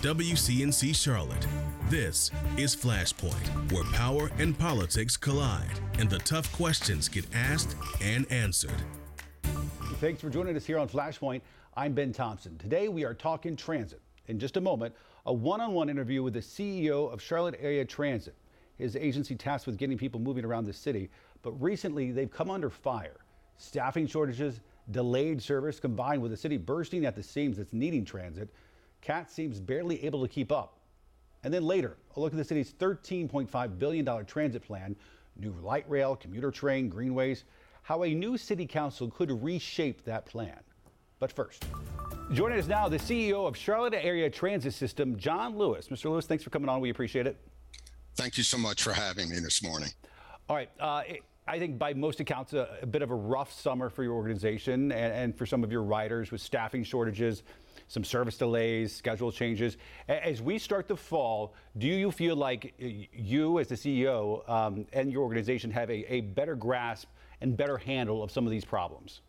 WCNC Charlotte. This is Flashpoint, where power and politics collide and the tough questions get asked and answered. Thanks for joining us here on Flashpoint. I'm Ben Thompson. Today we are talking transit. In just a moment, a one on one interview with the CEO of Charlotte Area Transit. His agency tasked with getting people moving around the city, but recently they've come under fire. Staffing shortages, delayed service combined with the city bursting at the seams that's needing transit CAT seems barely able to keep up. And then later, a look at the city's $13.5 billion transit plan, new light rail, commuter train, greenways, how a new city council could reshape that plan. But first, joining us now, the CEO of Charlotte Area Transit System, John Lewis. Mr. Lewis, thanks for coming on. We appreciate it. Thank you so much for having me this morning. All right. Uh, it, I think by most accounts, a, a, bit of a rough summer for your organization and, and for some of your riders with staffing shortages some service delays, schedule changes. As we start the fall, do you feel like you, as the CEO um, and your organization, have a, a better grasp and better handle of some of these problems?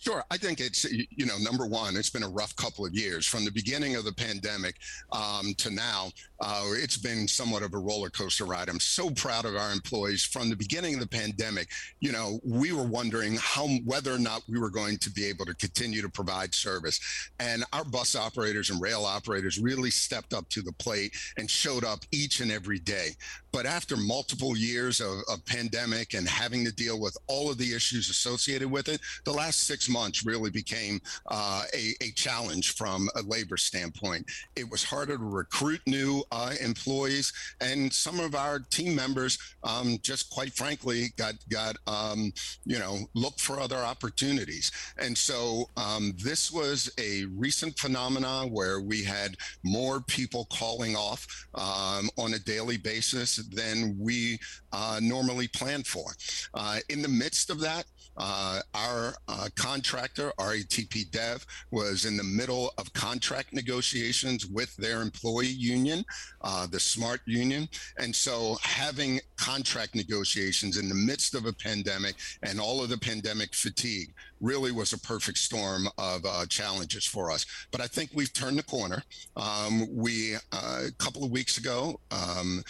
Sure. I think it's, you know, number one, it's been a rough couple of years from the beginning of the pandemic um, to now. Uh, it's been somewhat of a roller coaster ride. I'm so proud of our employees from the beginning of the pandemic. You know, we were wondering how, whether or not we were going to be able to continue to provide service. And our bus operators and rail operators really stepped up to the plate and showed up each and every day. But after multiple years of, of pandemic and having to deal with all of the issues associated with it, the last six months really became uh, a, a, challenge from a labor standpoint. It was harder to recruit new uh, employees, and some of our team members um, just quite frankly got got um, you know looked for other opportunities. And so um, this was a recent phenomenon where we had more people calling off um, on a daily basis than we uh, normally plan for. Uh, in the midst of that, uh, our uh, contractor, RATP Dev, was in the middle of contract negotiations with their employee union, uh, the SMART union. And so having contract negotiations in the midst of a pandemic and all of the pandemic fatigue really was a perfect storm of uh, challenges for us. But I think we've turned the corner. Um, we, uh, a couple of weeks ago, um,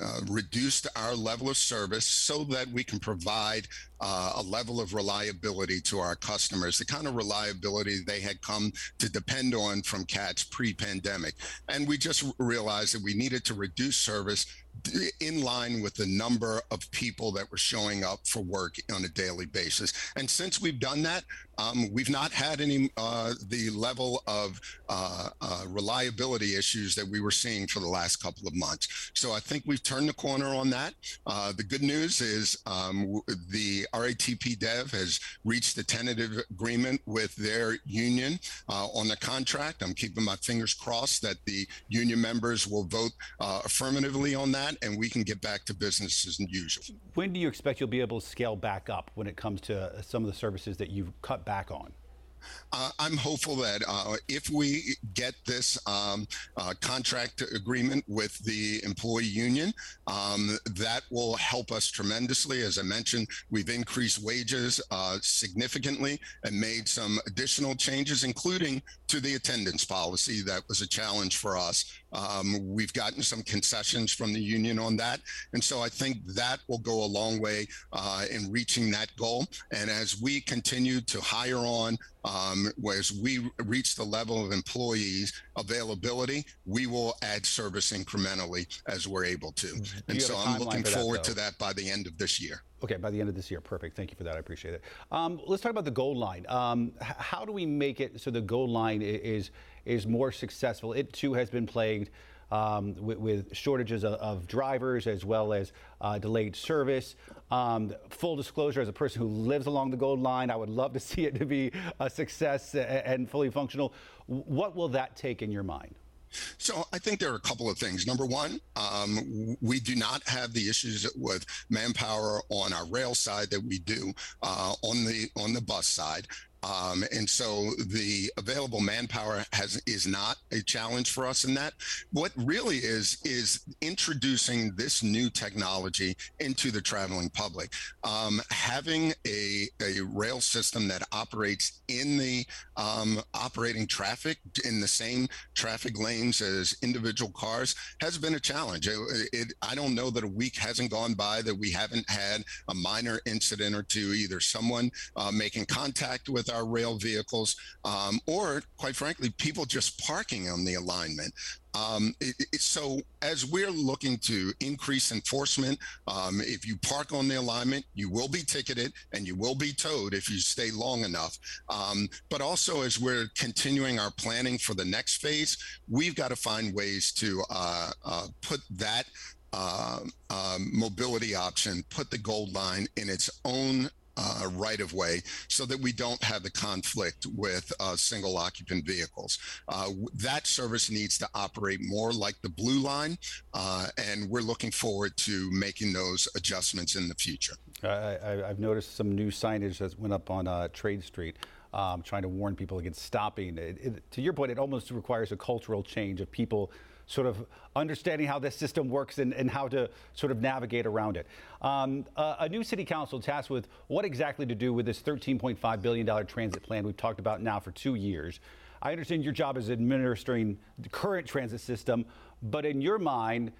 uh, reduced our level of service so that we can provide uh, a level of reliability to our customers, the kind of reliability they had come to depend on from CATS pre pandemic. And we just realized that we needed to reduce service in line with the number of people that were showing up for work on a daily basis. And since we've done that, um, we've not had any uh, the level of uh, uh, reliability issues that we were seeing for the last couple of months. So I think we've turned the corner on that. Uh, the good news is um, the RATP Dev has reached a tentative agreement with their union uh, on the contract. I'm keeping my fingers crossed that the union members will vote uh, affirmatively on that that, and we can get back to business as usual. When do you expect you'll be able to scale back up when it comes to some of the services that you've cut back on? Uh, I'm hopeful that uh, if we get this um, uh, contract agreement with the employee union, um, that will help us tremendously. As I mentioned, we've increased wages uh, significantly and made some additional changes, including to the attendance policy. That was a challenge for us. Um, we've gotten some concessions from the union on that. And so I think that will go a long way uh, in reaching that goal. And as we continue to hire on, um, as we reach the level of employees availability, we will add service incrementally as we're able to. Mm-hmm. And so I'm looking forward that, to that by the end of this year. Okay, by the end of this year. Perfect. Thank you for that. I appreciate it. Um, let's talk about the gold line. Um, how do we make it so the gold line is is more successful? It too has been plagued um, with, with, shortages of, of, drivers as well as uh, delayed service. Um, full disclosure, as a person who lives along the gold line, I would love to see it to be a success and fully functional. What will that take in your mind? So I think there are a couple of things. Number one, um, we do not have the issues with manpower on our rail side that we do uh, on the on the bus side. Um, and so the available manpower has is not a challenge for us in that. What really is is introducing this new technology into the traveling public. Um, having a, a rail system that operates in the um, operating traffic in the same traffic lanes as individual cars has been a challenge. It, it, I don't know that a week hasn't gone by that we haven't had a minor incident or two, either someone uh, making contact with our rail vehicles, um, or quite frankly, people just parking on the alignment. Um, it, it, so as we're looking to increase enforcement, um, if you park on the alignment, you will be ticketed and you will be towed if you stay long enough. Um, but also as we're continuing our planning for the next phase, we've got to find ways to uh, uh, put that uh, um, mobility option, put the gold line in its own uh, right of way so that we don't have the conflict with uh, single occupant vehicles. Uh, that service needs to operate more like the blue line, uh, and we're looking forward to making those adjustments in the future. I, have noticed some new signage that went up on uh, Trade Street. Um, trying to warn people against stopping. It, it, to your point, it almost requires a cultural change of people sort of understanding how this system works and, and how to sort of navigate around it. Um, uh, a new city council tasked with what exactly to do with this $13.5 billion transit plan we've talked about now for two years. I understand your job is administering the current transit system, but in your mind,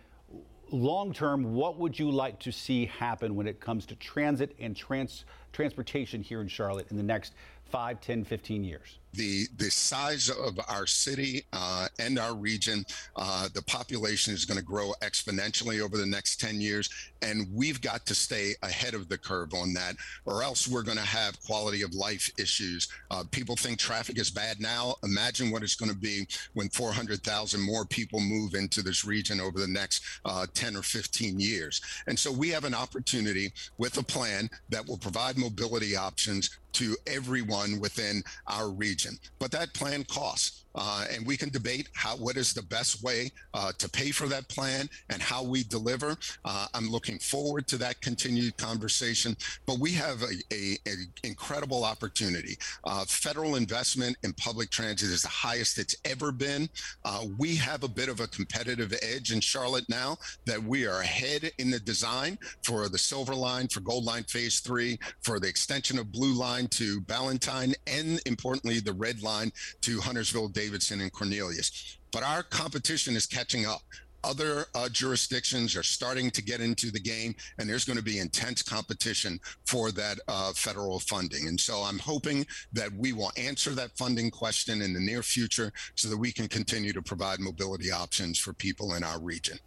long term, what would you like to see happen when it comes to transit and trans- transportation here in Charlotte in the next 5, 10, 15 years? The the size of our city uh, and our region, uh, the population is going to grow exponentially over the next 10 years, and we've got to stay ahead of the curve on that, or else we're going to have quality of life issues. Uh, people think traffic is bad now. Imagine what it's going to be when 400,000 more people move into this region over the next uh, 10 or 15 years. And so we have an opportunity with a plan that will provide mobility options to everyone within our region. But that plan costs. Uh, and we can debate how what is the best way uh, to pay for that plan and how we deliver. Uh, I'm looking forward to that continued conversation. But we have a, a, a incredible opportunity. Uh, federal investment in public transit is the highest it's ever been. Uh, we have a bit of a competitive edge in Charlotte now that we are ahead in the design for the Silver Line, for Gold Line Phase Three, for the extension of Blue Line to Ballantyne, and importantly the Red Line to Huntersville. Davidson and Cornelius. But our competition is catching up. Other uh, jurisdictions are starting to get into the game, and there's going to be intense competition for that uh, federal funding. And so I'm hoping that we will answer that funding question in the near future so that we can continue to provide mobility options for people in our region.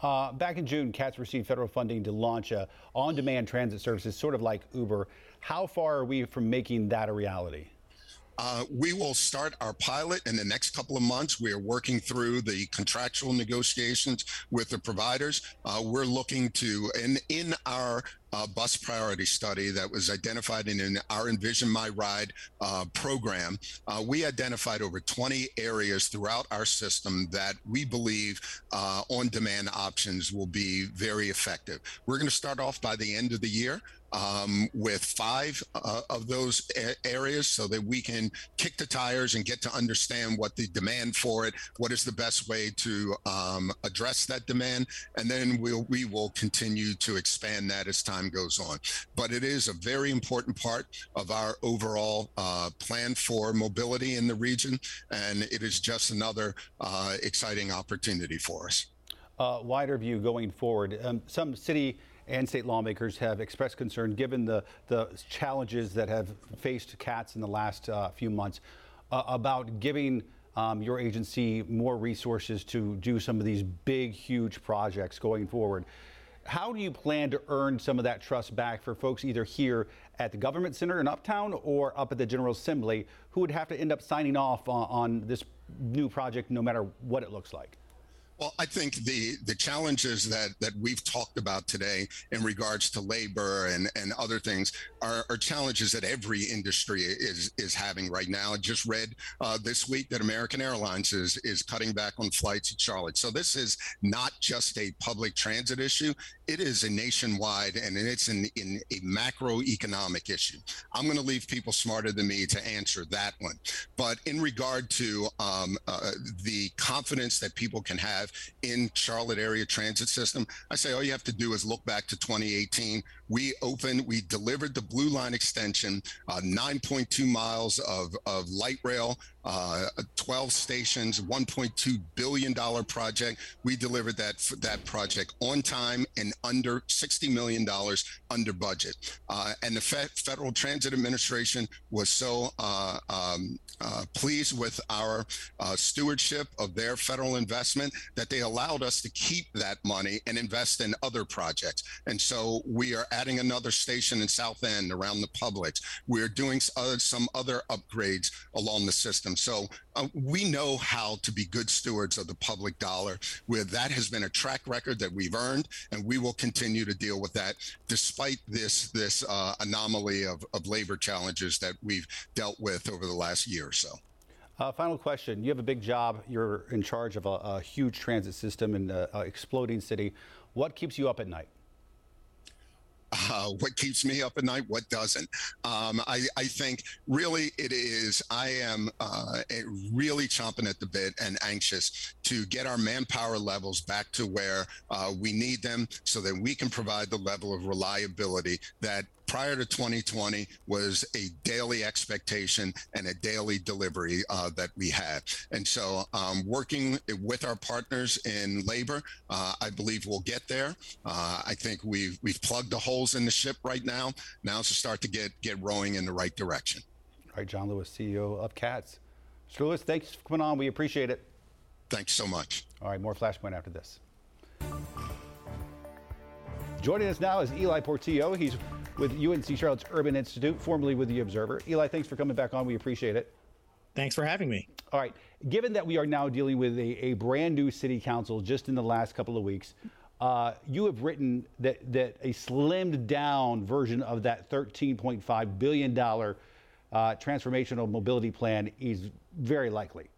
Uh, back in June, CATS received federal funding to launch a on-demand transit services, sort of like Uber. How far are we from making that a reality? Uh, we will start our pilot in the next couple of months. We are working through the contractual negotiations with the providers. Uh, we're looking to, in, in our uh, bus priority study that was identified in, in our Envision My Ride uh, program, uh, we identified over 20 areas throughout our system that we believe uh, on demand options will be very effective. We're going to start off by the end of the year um, with five uh, of those a- areas so that we can kick the tires and get to understand what the demand for it, what is the best way to um, address that demand, and then we'll, we will continue to expand that as time goes on. But it is a very important part of our overall uh, plan for mobility in the region, and it is just another uh, exciting opportunity for us. Uh, wider view going forward, um, some city and state lawmakers have expressed concern given the, the challenges that have faced CATS in the last uh, few months uh, about giving um, your agency more resources to do some of these big, huge projects going forward. How do you plan to earn some of that trust back for folks either here at the Government Center in Uptown or up at the General Assembly who would have to end up signing off on, on this new project no matter what it looks like? Well, I think the the challenges that that we've talked about today in regards to labor and and other things are, are challenges that every industry is is having right now. I just read uh, this week that American Airlines is is cutting back on flights to Charlotte. So this is not just a public transit issue; it is a nationwide and it's in in a macroeconomic issue. I'm going to leave people smarter than me to answer that one. But in regard to um, uh, the confidence that people can have in Charlotte area transit system, I say all you have to do is look back to 2018. We opened, we delivered the Blue Line extension, uh, 9.2 miles of, of light rail, uh, 12 stations, 1.2 billion dollar project. We delivered that that project on time and under 60 million dollars under budget. Uh, and the Fe- Federal Transit Administration was so uh, um, uh, pleased with our uh, stewardship of their federal investment that they allowed us to keep that money and invest in other projects. And so we are adding another station in South End around the Publix. We're doing uh, some other upgrades along the system. So uh, we know how to be good stewards of the public dollar, where that has been a track record that we've earned, and we will continue to deal with that despite this this uh, anomaly of, of labor challenges that we've dealt with over the last year or so. Uh, final question. You have a big job. You're in charge of a, a huge transit system in an exploding city. What keeps you up at night? Uh, what keeps me up at night, what doesn't. Um, I, I, think really it is, I am uh, really chomping at the bit and anxious to get our manpower levels back to where uh, we need them so that we can provide the level of reliability that prior to 2020 was a daily expectation and a daily delivery uh, that we had. And so, um, working with our partners in labor, uh, I believe we'll get there. Uh, I think we've we've plugged the holes in the ship right now. Now it's to start to get get rowing in the right direction. All right, John Lewis, CEO of CATS. Mr. Lewis, thanks for coming on. We appreciate it. Thanks so much. All right, more Flashpoint after this. Joining us now is Eli Portillo. He's with UNC Charlotte's Urban Institute, formerly with The Observer. Eli, thanks for coming back on. We appreciate it. Thanks for having me. All right. Given that we are now dealing with a, a brand new city council just in the last couple of weeks, uh, you have written that, that a slimmed down version of that $13.5 billion uh, transformational mobility plan is very likely.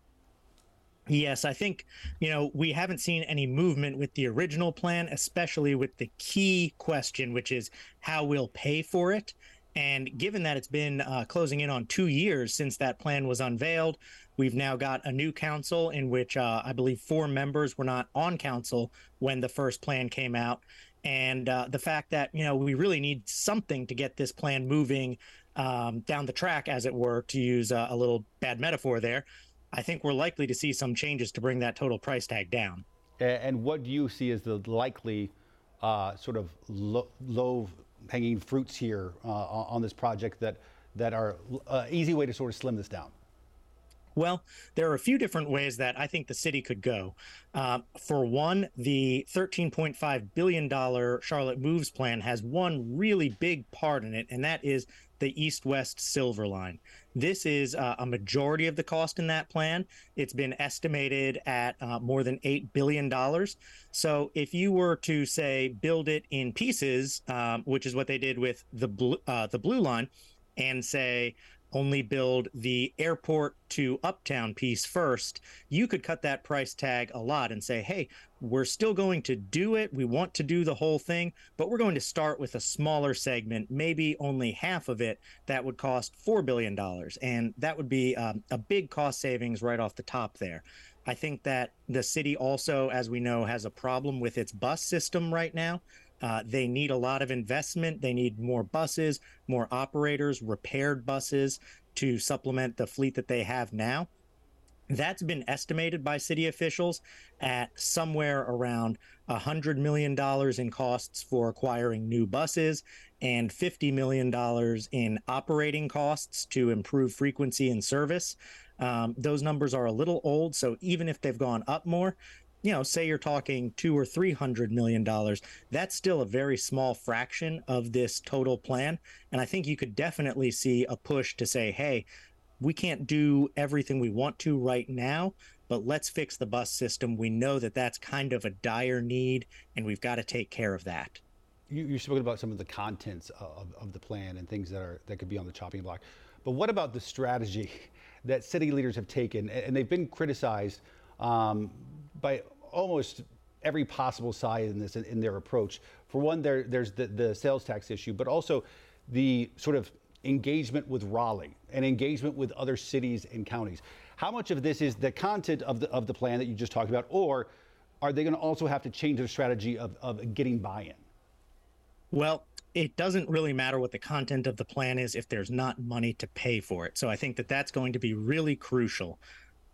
Yes, I think, you know, we haven't seen any movement with the original plan, especially with the key question, which is how we'll pay for it. And given that it's been uh, closing in on two years since that plan was unveiled, we've now got a new council in which uh, I believe four members were not on council when the first plan came out. And uh, the fact that, you know, we really need something to get this plan moving um, down the track, as it were, to use a little bad metaphor there. I think we're likely to see some changes to bring that total price tag down. And what do you see as the likely uh, sort of lo- low hanging fruits here uh, on this project that that are uh, easy way to sort of slim this down? Well, there are a few different ways that I think the city could go. Uh, for one, the $13.5 billion Charlotte Moves plan has one really big part in it, and that is the East West Silver Line. This is uh, a majority of the cost in that plan. It's been estimated at uh, more than $8 billion. So if you were to say build it in pieces, um, which is what they did with the uh, the blue line, and say, only build the airport to uptown piece first, you could cut that price tag a lot and say, hey, we're still going to do it. We want to do the whole thing, but we're going to start with a smaller segment, maybe only half of it that would cost $4 billion. And that would be um, a big cost savings right off the top there. I think that the city also, as we know, has a problem with its bus system right now. Uh, they need a lot of investment. They need more buses, more operators, repaired buses to supplement the fleet that they have now. That's been estimated by city officials at somewhere around $100 million in costs for acquiring new buses and $50 million in operating costs to improve frequency and service. Um, those numbers are a little old, so even if they've gone up more, you know, say you're talking two or three hundred million dollars, that's still a very small fraction of this total plan. And I think you could definitely see a push to say, hey, we can't do everything we want to right now, but let's fix the bus system. We know that that's kind of a dire need, and we've got to take care of that. You, you spoke about some of the contents of, of the plan and things that are that could be on the chopping block, but what about the strategy that city leaders have taken, and they've been criticized um, by almost every possible side in this in, in their approach. For one, there, there's the, the sales tax issue, but also the sort of engagement with Raleigh and engagement with other cities and counties. How much of this is the content of the of the plan that you just talked about, or are they going to also have to change their strategy of, of getting buy-in? Well, it doesn't really matter what the content of the plan is if there's not money to pay for it. So I think that that's going to be really crucial.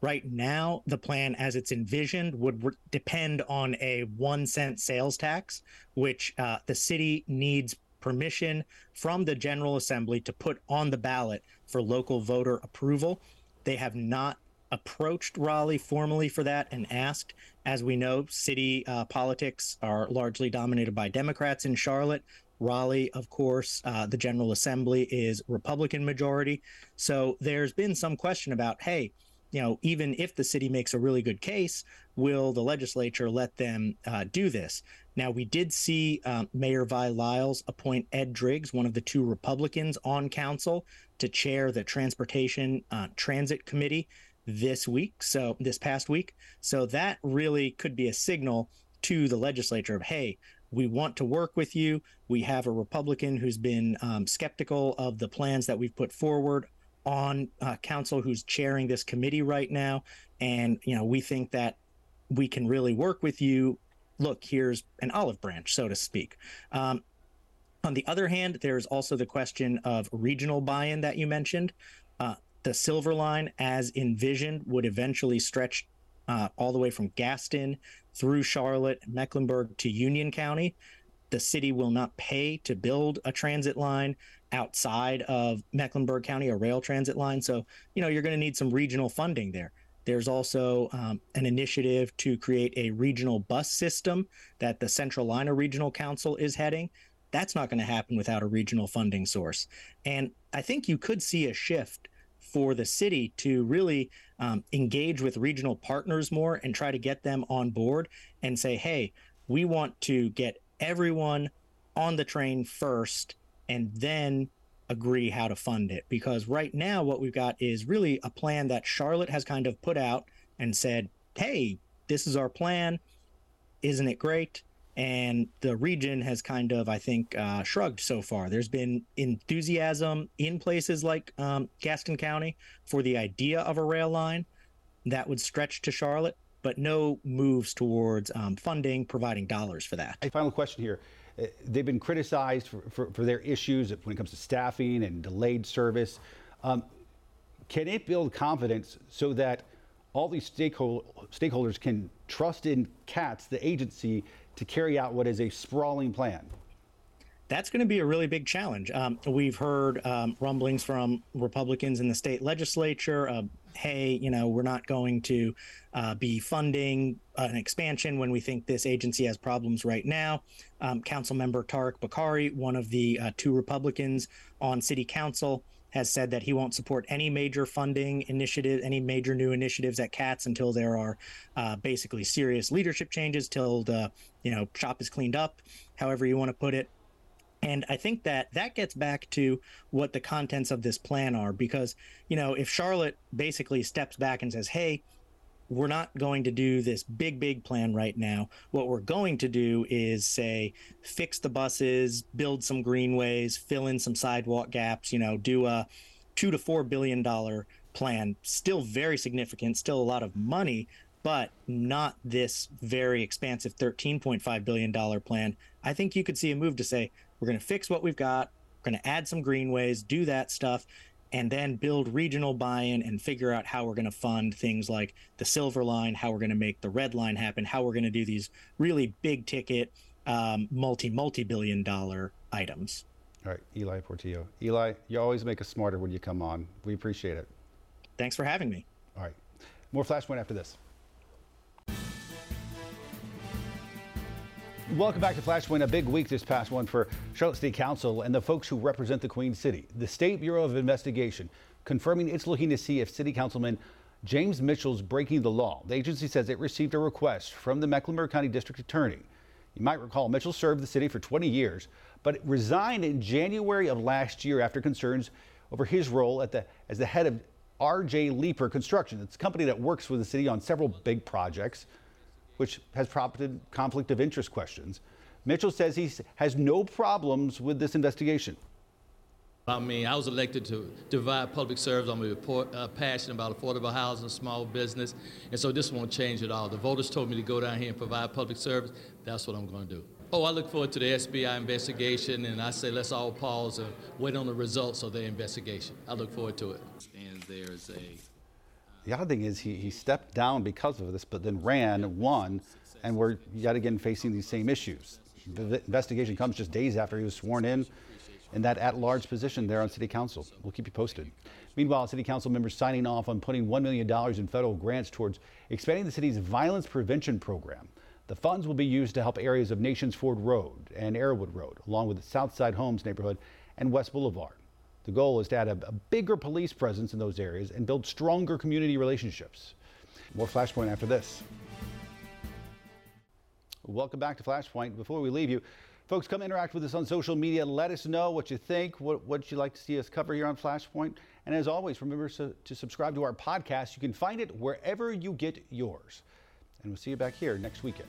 Right now, the plan as it's envisioned would re- depend on a one cent sales tax, which uh, the city needs permission from the General Assembly to put on the ballot for local voter approval. They have not approached Raleigh formally for that and asked. As we know, city uh, politics are largely dominated by Democrats in Charlotte. Raleigh, of course, uh, the General Assembly is Republican majority. So there's been some question about, hey, you know, even if the city makes a really good case, will the legislature let them uh, do this? Now, we did see um, Mayor Vi Lyles appoint Ed Driggs, one of the two Republicans on council, to chair the Transportation uh, Transit Committee this week. So, this past week. So, that really could be a signal to the legislature of, hey, we want to work with you. We have a Republican who's been um, skeptical of the plans that we've put forward on uh, council who's chairing this committee right now. And, you know, we think that we can really work with you. Look, here's an olive branch, so to speak. Um, on the other hand, there's also the question of regional buy in that you mentioned. Uh, the Silver Line, as envisioned, would eventually stretch uh, all the way from Gaston through Charlotte, Mecklenburg to Union County. The city will not pay to build a transit line outside of Mecklenburg County, a rail transit line. So, you know, you're going to need some regional funding there. There's also um, an initiative to create a regional bus system that the Centralina Regional Council is heading. That's not going to happen without a regional funding source. And I think you could see a shift for the city to really um, engage with regional partners more and try to get them on board and say, hey, we want to get everyone on the train first and then agree how to fund it. Because right now, what we've got is really a plan that Charlotte has kind of put out and said, hey, this is our plan. Isn't it great? And the region has kind of, I think, uh, shrugged so far. There's been enthusiasm in places like um, Gaston County for the idea of a rail line that would stretch to Charlotte, but no moves towards um, funding, providing dollars for that. A final question here. They've been criticized for, for, for, their issues when it comes to staffing and delayed service. Um, can it build confidence so that all these stakeholders can trust in CATS, the agency, to carry out what is a sprawling plan? That's going to be a really big challenge. Um, we've heard um, rumblings from Republicans in the state legislature. Uh, hey, you know, we're not going to uh, be funding an expansion when we think this agency has problems right now. Um, Council member Tariq Bokhari, one of the uh, two Republicans on city council, has said that he won't support any major funding initiative, any major new initiatives at CATS until there are uh, basically serious leadership changes, till the you know shop is cleaned up, however you want to put it. And I think that that gets back to what the contents of this plan are, because you know if Charlotte basically steps back and says, "Hey," we're not going to do this big, big plan right now. What we're going to do is say, fix the buses, build some greenways, fill in some sidewalk gaps, you know, do a two to four billion dollar plan. Still very significant, still a lot of money, but not this very expansive $13.5 billion plan. I think you could see a move to say, we're going to fix what we've got, we're going to add some greenways, do that stuff, and then build regional buy-in and figure out how we're going to fund things like the silver line how we're going to make the red line happen how we're going to do these really big ticket um, multi multi-billion dollar items. All right eli portillo. Eli you always make us smarter when you come on. We appreciate it. Thanks for having me. All right. More flashpoint after this Welcome back to Flashpoint. A big week this past one for Charlotte State Council and the folks who represent the Queen City. The State Bureau of Investigation confirming it's looking to see if City Councilman James Mitchell's breaking the law. The agency says it received a request from the Mecklenburg County District Attorney. You might recall Mitchell served the city for 20 years, but resigned in January of last year after concerns over his role at the, as the head of RJ Leeper Construction. It's a company that works with the city on several big projects, which has prompted conflict of interest questions. Mitchell says he has no problems with this investigation. I mean, I was elected to divide public service. I'm report, uh, passionate about affordable housing, small business, and so this won't change at all. The voters told me to go down here and provide public service. That's what I'm going to do. Oh, I look forward to the SBI investigation, and I say let's all pause and wait on the results of their investigation. I look forward to it. And there's a. The odd thing is he, he stepped down because of this, but then ran, won, and we're yet again facing these same issues. The investigation comes just days after he was sworn in in that at-large position there on City Council. We'll keep you posted. Meanwhile, City Council members signing off on putting $1 million in federal grants towards expanding the city's violence prevention program. The funds will be used to help areas of Nations Ford Road and Arrowood Road, along with the Southside Homes neighborhood and West Boulevard. The goal is to add a, a bigger police presence in those areas and build stronger community relationships. More Flashpoint after this. Welcome back to Flashpoint. Before we leave you, folks, come interact with us on social media. Let us know what you think, what, what you'd like to see us cover here on Flashpoint. And as always, remember to, to subscribe to our podcast. You can find it wherever you get yours. And we'll see you back here next weekend.